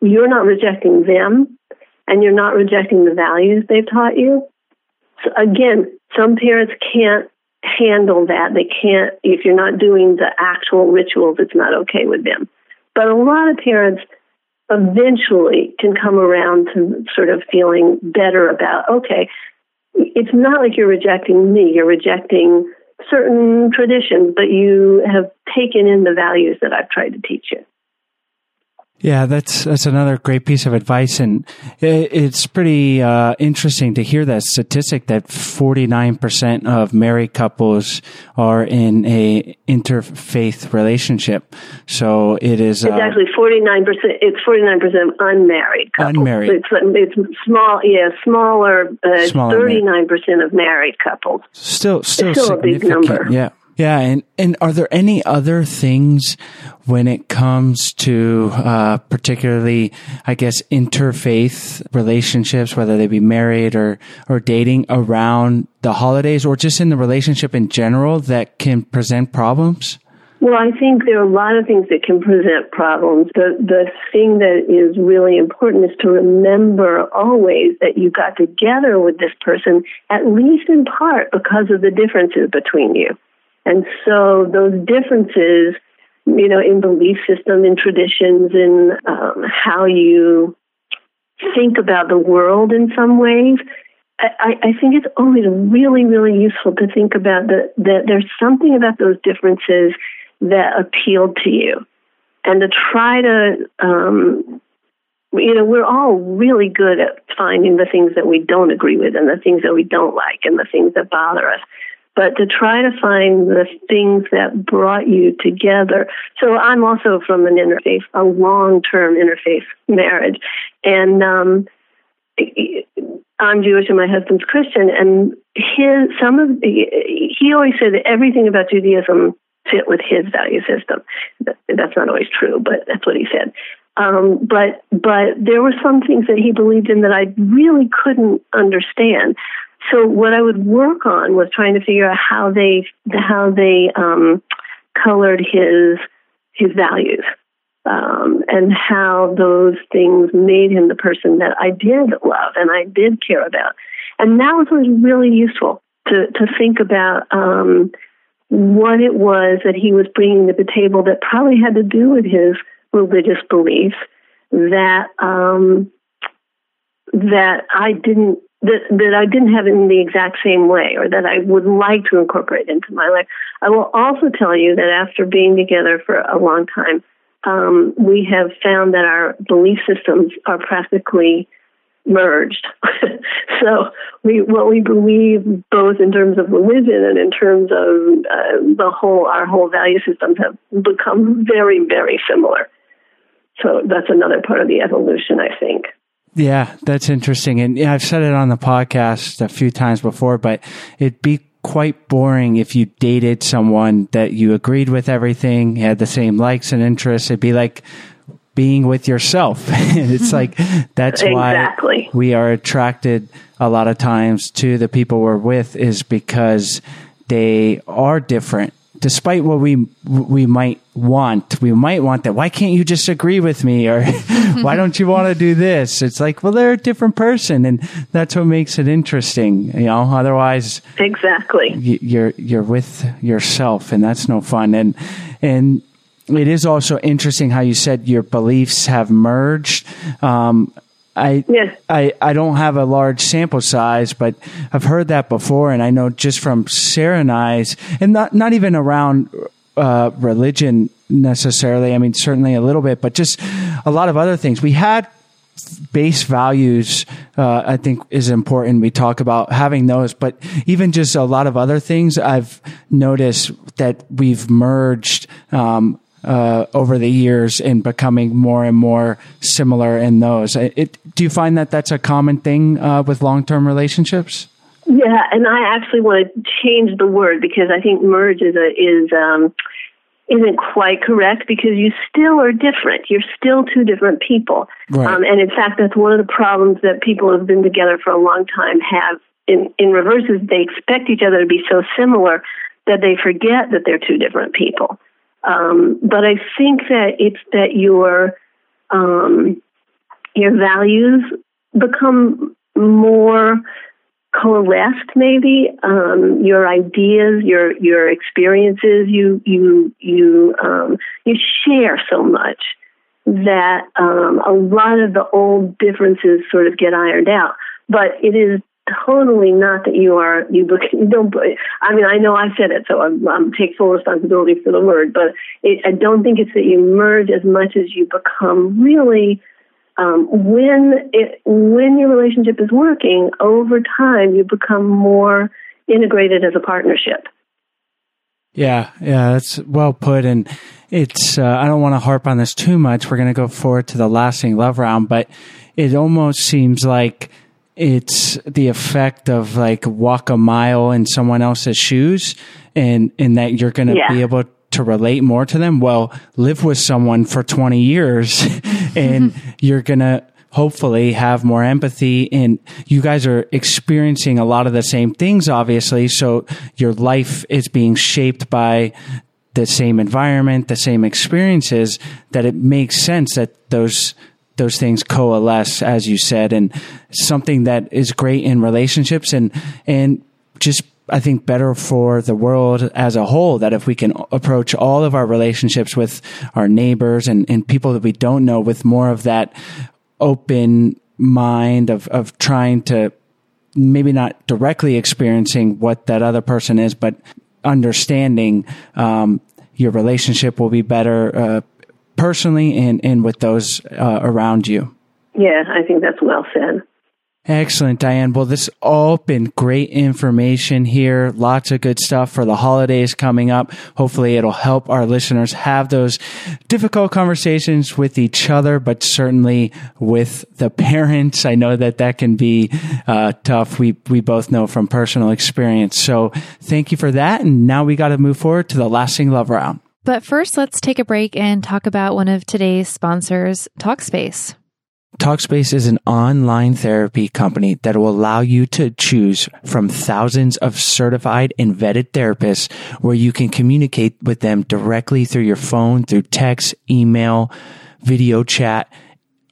[SPEAKER 3] you're not rejecting them, and you're not rejecting the values they've taught you. So again, some parents can't handle that. They can't if you're not doing the actual rituals. It's not okay with them. But a lot of parents eventually can come around to sort of feeling better about, okay, it's not like you're rejecting me, you're rejecting certain traditions, but you have taken in the values that I've tried to teach you.
[SPEAKER 1] Yeah, that's that's another great piece of advice, and it's pretty uh, interesting to hear that statistic that forty nine percent of married couples are in a interfaith relationship. So it is.
[SPEAKER 3] It's uh, actually forty nine percent. It's forty nine percent unmarried couples.
[SPEAKER 1] Unmarried.
[SPEAKER 3] It's, it's small. Yeah, smaller. Uh, thirty nine percent of married couples.
[SPEAKER 1] Still, still,
[SPEAKER 3] still a big number.
[SPEAKER 1] Yeah. Yeah, and, and are there any other things when it comes to uh, particularly, I guess, interfaith relationships, whether they be married or or dating around the holidays, or just in the relationship in general, that can present problems?
[SPEAKER 3] Well, I think there are a lot of things that can present problems. The the thing that is really important is to remember always that you got together with this person at least in part because of the differences between you. And so those differences, you know, in belief system, in traditions, in um, how you think about the world in some ways, I, I think it's always really, really useful to think about that, that there's something about those differences that appealed to you. And to try to, um, you know, we're all really good at finding the things that we don't agree with and the things that we don't like and the things that bother us but to try to find the things that brought you together. So I'm also from an interfaith, a long-term interfaith marriage, and um, I'm Jewish and my husband's Christian, and his some of the, he always said that everything about Judaism fit with his value system. That's not always true, but that's what he said. Um, but but there were some things that he believed in that I really couldn't understand. So what I would work on was trying to figure out how they how they um, colored his his values um, and how those things made him the person that I did love and I did care about. And that was really useful to to think about um, what it was that he was bringing to the table that probably had to do with his religious beliefs that um, that I didn't that that I didn't have in the exact same way or that I would like to incorporate into my life. I will also tell you that after being together for a long time, um, we have found that our belief systems are practically merged. so we what we believe both in terms of religion and in terms of uh, the whole our whole value systems have become very very similar. So that's another part of the evolution, I think.
[SPEAKER 1] Yeah, that's interesting. And I've said it on the podcast a few times before, but it'd be quite boring if you dated someone that you agreed with everything, had the same likes and interests. It'd be like being with yourself. it's like that's
[SPEAKER 3] exactly.
[SPEAKER 1] why we are attracted a lot of times to the people we're with is because they are different despite what we we might want, we might want that. Why can't you just agree with me, or why don't you want to do this? It's like, well, they're a different person, and that's what makes it interesting. You know, otherwise,
[SPEAKER 3] exactly,
[SPEAKER 1] you're you're with yourself, and that's no fun. And and it is also interesting how you said your beliefs have merged. Um, I,
[SPEAKER 3] yes.
[SPEAKER 1] I, I don't have a large sample size, but I've heard that before. And I know just from Sarah and I's, and not, not even around uh, religion necessarily. I mean, certainly a little bit, but just a lot of other things. We had base values uh, i think is important we talk about having those but even just a lot of other things i've noticed that we've merged um, uh, over the years in becoming more and more similar in those it, do you find that that's a common thing uh, with long-term relationships
[SPEAKER 3] Yeah, and I actually want to change the word because I think merge is a, is um, isn't quite correct because you still are different. You're still two different people.
[SPEAKER 1] Right.
[SPEAKER 3] Um, and in fact, that's one of the problems that people who have been together for a long time have. In in reverse, is they expect each other to be so similar that they forget that they're two different people. Um, but I think that it's that your um, your values become more coalesced maybe. Um, your ideas your your experiences you you you um, you share so much that um, a lot of the old differences sort of get ironed out. But it is totally not that you are you, you don't i mean i know i said it so i'm, I'm take full responsibility for the word but it, i don't think it's that you merge as much as you become really um, when it when your relationship is working over time you become more integrated as a partnership
[SPEAKER 1] Yeah, yeah, that's well put. And it's, uh, I don't want to harp on this too much. We're going to go forward to the lasting love round, but it almost seems like it's the effect of like walk a mile in someone else's shoes and, and that you're going to
[SPEAKER 3] Yeah.
[SPEAKER 1] be able to relate more to them. Well, live with someone for 20 years and you're going to hopefully have more empathy and you guys are experiencing a lot of the same things, obviously. So your life is being shaped by the same environment, the same experiences that it makes sense that those those things coalesce as you said and something that is great in relationships and and just I think better for the world as a whole that if we can approach all of our relationships with our neighbors and, and people that we don't know with more of that open mind of, of trying to maybe not directly experiencing what that other person is, but understanding um, your relationship will be better uh, personally and, and with those uh, around you.
[SPEAKER 3] yeah i think that's well said
[SPEAKER 1] Excellent, Diane. Well, this all been great information here. Lots of good stuff for the holidays coming up. Hopefully it'll help our listeners have those difficult conversations with each other, but certainly with the parents. I know that that can be uh, tough. We, we both know from personal experience. So thank you for that. And now we got to move forward to the lasting love round.
[SPEAKER 2] But first, let's take a break and talk about one of today's sponsors, Talkspace.
[SPEAKER 1] Talkspace is an online therapy company that will allow you to choose from thousands of certified and vetted therapists where you can communicate with them directly through your phone, through text, email, video chat,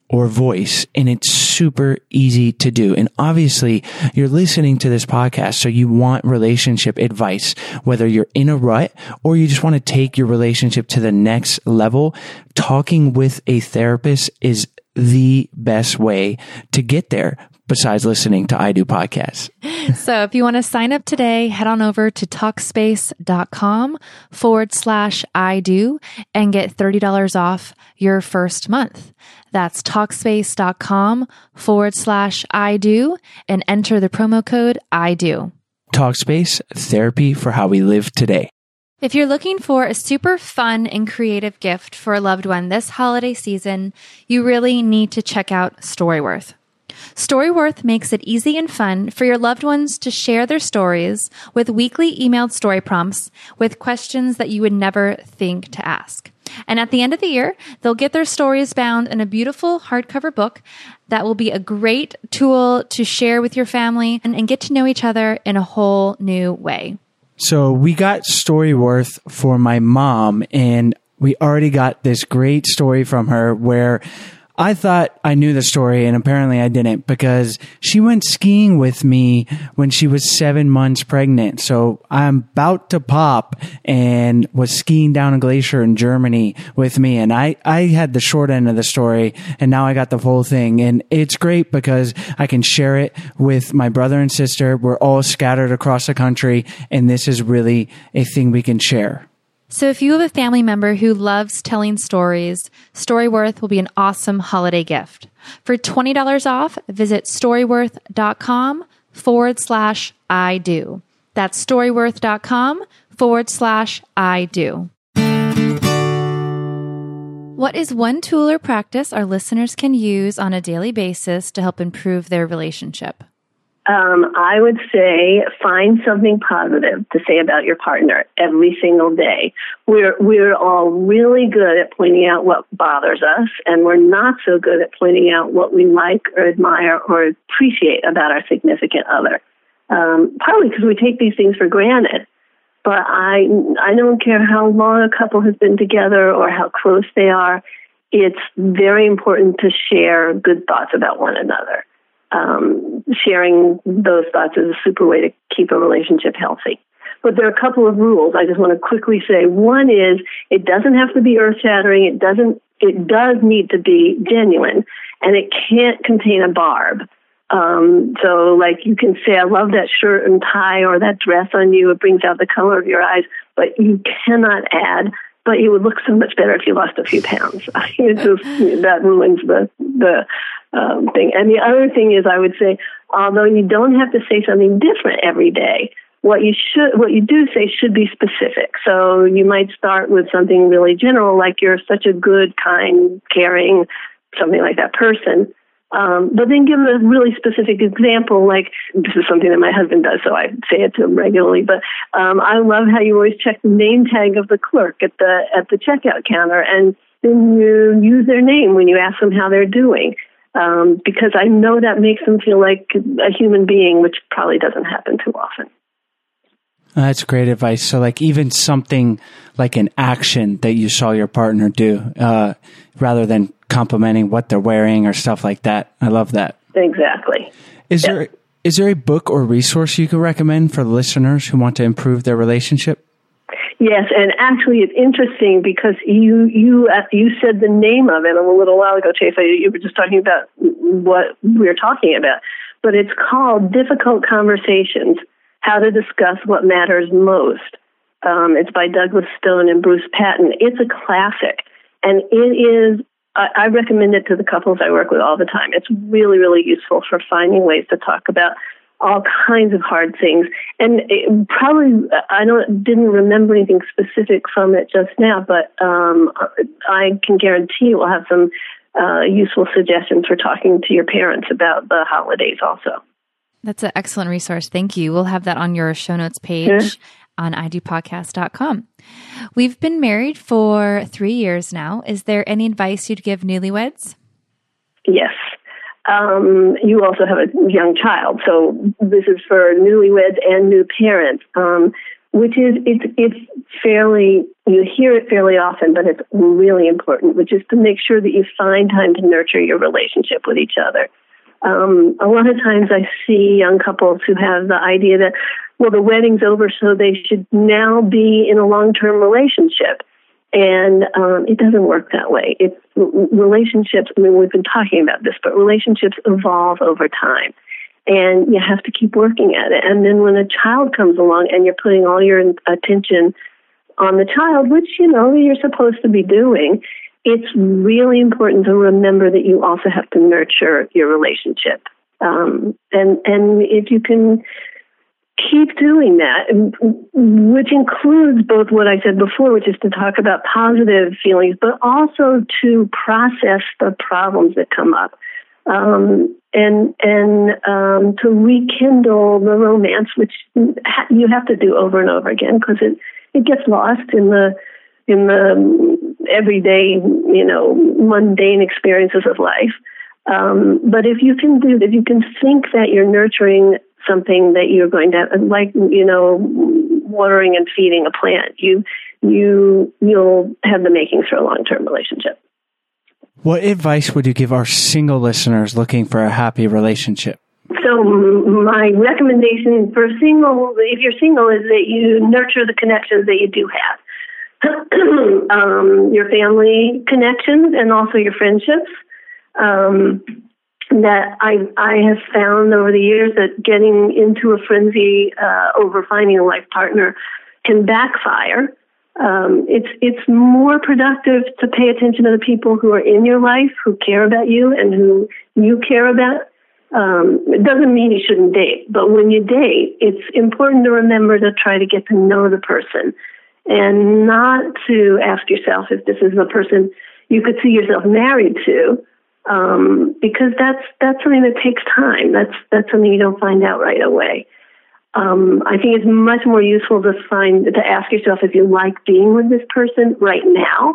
[SPEAKER 1] or voice. And it's super easy to do. And obviously you're listening to this podcast. So you want relationship advice, whether you're in a rut or you just want to take your relationship to the next level. Talking with a therapist is the best way to get there besides listening to I Do podcasts.
[SPEAKER 2] So if you want to sign up today, head on over to talkspace.com forward slash I do and get $30 off your first month. That's talkspace.com forward slash I do and enter the promo code I do.
[SPEAKER 1] Talkspace, therapy for how we live today.
[SPEAKER 2] If you're looking for a super fun and creative gift for a loved one this holiday season, you really need to check out Storyworth. Storyworth makes it easy and fun for your loved ones to share their stories with weekly emailed story prompts with questions that you would never think to ask. And at the end of the year, they'll get their stories bound in a beautiful hardcover book that will be a great tool to share with your family and, and get to know each other in a whole new way.
[SPEAKER 1] So we got Storyworth for my mom and we already got this great story from her where I thought I knew the story and apparently I didn't because she went skiing with me when she was seven months pregnant. So I'm about to pop and was skiing down a glacier in Germany with me. And I, I had the short end of the story and now I got the full thing. And it's great because I can share it with my brother and sister. We're all scattered across the country and this is really a thing we can share.
[SPEAKER 2] So if you have a family member who loves telling stories, Storyworth will be an awesome holiday gift. For $20 off, visit storyworth.com forward slash I do. That's storyworth.com forward slash I do. What is one tool or practice our listeners can use on a daily basis to help improve their relationship?
[SPEAKER 3] Um, I would say find something positive to say about your partner every single day. We're we're all really good at pointing out what bothers us, and we're not so good at pointing out what we like or admire or appreciate about our significant other. Um, partly because we take these things for granted. But I I don't care how long a couple has been together or how close they are. It's very important to share good thoughts about one another um, sharing those thoughts is a super way to keep a relationship healthy. But there are a couple of rules I just want to quickly say. One is it doesn't have to be earth shattering. It doesn't. It does need to be genuine, and it can't contain a barb. Um, so, like you can say, "I love that shirt and tie or that dress on you. It brings out the color of your eyes," but you cannot add. But you would look so much better if you lost a few pounds. it just that ruins the the um, thing. And the other thing is, I would say, although you don't have to say something different every day, what you should, what you do say should be specific. So you might start with something really general, like you're such a good, kind, caring, something like that person. Um, but then give a really specific example, like this is something that my husband does, so I say it to him regularly. But um, I love how you always check the name tag of the clerk at the at the checkout counter, and then you use their name when you ask them how they're doing um, because I know that makes them feel like a human being, which probably doesn't happen too often.
[SPEAKER 1] That's great advice. So, like, even something like an action that you saw your partner do, uh, rather than complimenting what they're wearing or stuff like that. I love that.
[SPEAKER 3] Exactly.
[SPEAKER 1] Is there is there a book or resource you could recommend for listeners who want to improve their relationship?
[SPEAKER 3] Yes, and actually, it's interesting because you you uh, you said the name of it a little while ago, Chase. You were just talking about what we are talking about, but it's called "Difficult Conversations: How to Discuss What Matters Most." Um, it's by Douglas Stone and Bruce Patton. It's a classic, and it is. I, I recommend it to the couples I work with all the time. It's really, really useful for finding ways to talk about all kinds of hard things. And probably, I don't didn't remember anything specific from it just now, but um, I can guarantee we'll have some uh, useful suggestions for talking to your parents about the holidays also.
[SPEAKER 2] That's an excellent resource. Thank you. We'll have that on your show notes page yeah. on idopodcast.com. We've been married for three years now. Is there any advice you'd give newlyweds?
[SPEAKER 3] Yes um, you also have a young child. So this is for newlyweds and new parents, um, which is it's it's fairly you hear it fairly often, but it's really important, which is to make sure that you find time to nurture your relationship with each other. Um, a lot of times I see young couples who have the idea that well the wedding's over, so they should now be in a long term relationship. And um, it doesn't work that way. It's relationships. I mean, we've been talking about this, but relationships evolve over time, and you have to keep working at it. And then when a child comes along, and you're putting all your attention on the child, which you know you're supposed to be doing, it's really important to remember that you also have to nurture your relationship. Um, and and if you can keep doing that, which includes both what I said before, which is to talk about positive feelings, but also to process the problems that come up. Um, and and um, to rekindle the romance, which you have to do over and over again because it it gets lost in the in the everyday you know mundane experiences of life. Um, but if you can do, if you can think that you're nurturing something that you're going to like you know watering and feeding a plant. You you you'll have the makings for a long-term relationship.
[SPEAKER 1] What advice would you give our single listeners looking for a happy relationship?
[SPEAKER 3] So my recommendation for single if you're single is that you nurture the connections that you do have. Um, your family connections and also your friendships. Um, that I I have found over the years that getting into a frenzy uh, over finding a life partner can backfire. Um, it's it's more productive to pay attention to the people who are in your life, who care about you, and who you care about. Um, it doesn't mean you shouldn't date, but when you date, it's important to remember to try to get to know the person, and not to ask yourself if this is the person you could see yourself married to, um, because that's that's something that takes time. That's that's something you don't find out right away. Um, I think it's much more useful to find to ask yourself if you like being with this person right now,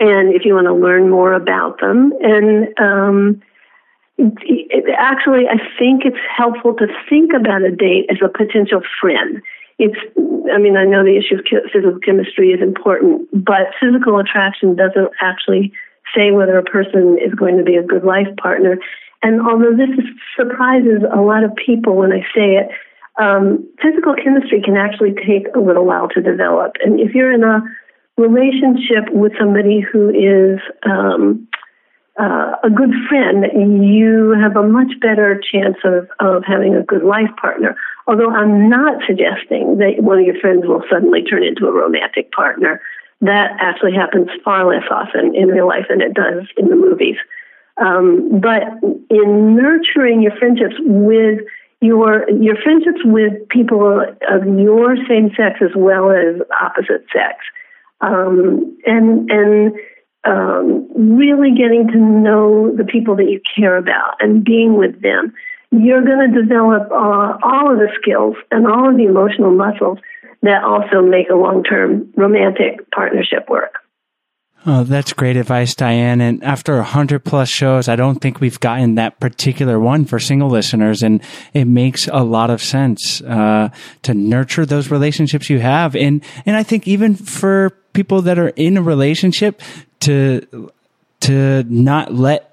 [SPEAKER 3] and if you want to learn more about them. And um, it, it, actually, I think it's helpful to think about a date as a potential friend. It's, I mean, I know the issue of physical chemistry is important, but physical attraction doesn't actually say whether a person is going to be a good life partner. And although this surprises a lot of people when I say it, um, physical chemistry can actually take a little while to develop. And if you're in a relationship with somebody who is um, uh, a good friend, you have a much better chance of, of having a good life partner. Although I'm not suggesting that one of your friends will suddenly turn into a romantic partner. That actually happens far less often in real life than it does in the movies. Um, but in nurturing your friendships with your your friendships with people of your same sex as well as opposite sex, um, and and um, really getting to know the people that you care about and being with them, you're going to develop uh, all of the skills and all of the emotional muscles that also make a long term romantic partnership work.
[SPEAKER 1] Oh, that's great advice, Diane. And after a hundred plus shows, I don't think we've gotten that particular one for single listeners. And it makes a lot of sense, uh, to nurture those relationships you have. And, and I think even for people that are in a relationship to, to not let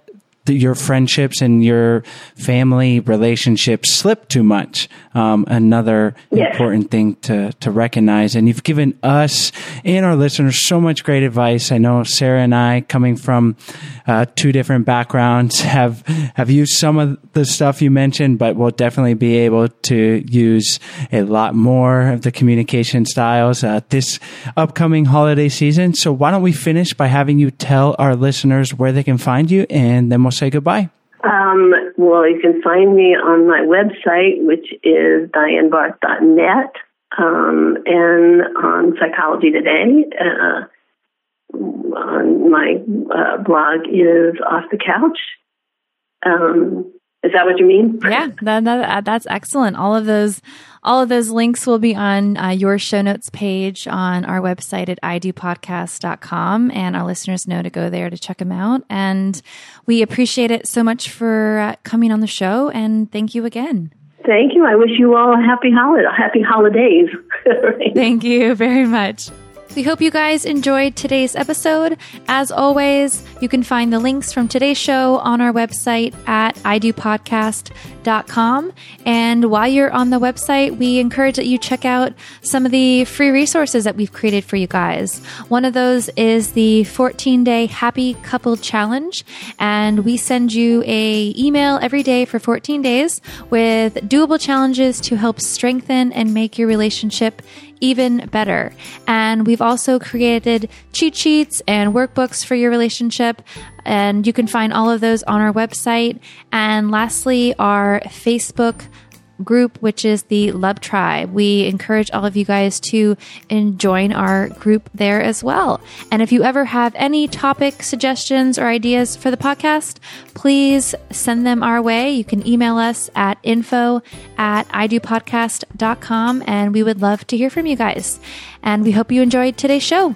[SPEAKER 1] your friendships and your family relationships slip too much. Um, another yes. important thing to, to recognize. And you've given us and our listeners so much great advice. I know Sarah and I, coming from uh, two different backgrounds, have have used some of the stuff you mentioned, but we'll definitely be able to use a lot more of the communication styles uh, this upcoming holiday season. So why don't we finish by having you tell our listeners where they can find you, and then we'll say goodbye?
[SPEAKER 3] Um, well, you can find me on my website, which is dianebarth.net, um, and on Psychology Today. Uh, on my uh, blog is Off the Couch. Um, is that what you mean?
[SPEAKER 2] Yeah, that, that, that's excellent. All of those, all of those links will be on uh, your show notes page on our website at idopodcast.com. And our listeners know to go there to check them out. And we appreciate it so much for uh, coming on the show. And thank you again.
[SPEAKER 3] Thank you. I wish you all a happy holiday, happy holidays.
[SPEAKER 2] Thank you very much. We hope you guys enjoyed today's episode. As always, you can find the links from today's show on our website at idopodcast.com. And while you're on the website, we encourage that you check out some of the free resources that we've created for you guys. One of those is the 14 day happy couple challenge. And we send you a email every day for 14 days with doable challenges to help strengthen and make your relationship even better. And we've also created cheat sheets and workbooks for your relationship. And you can find all of those on our website. And lastly, our Facebook group, which is the Love Tribe. We encourage all of you guys to join our group there as well. And if you ever have any topic suggestions or ideas for the podcast, please send them our way. You can email us at info at idopodcast.com and we would love to hear from you guys. And we hope you enjoyed today's show.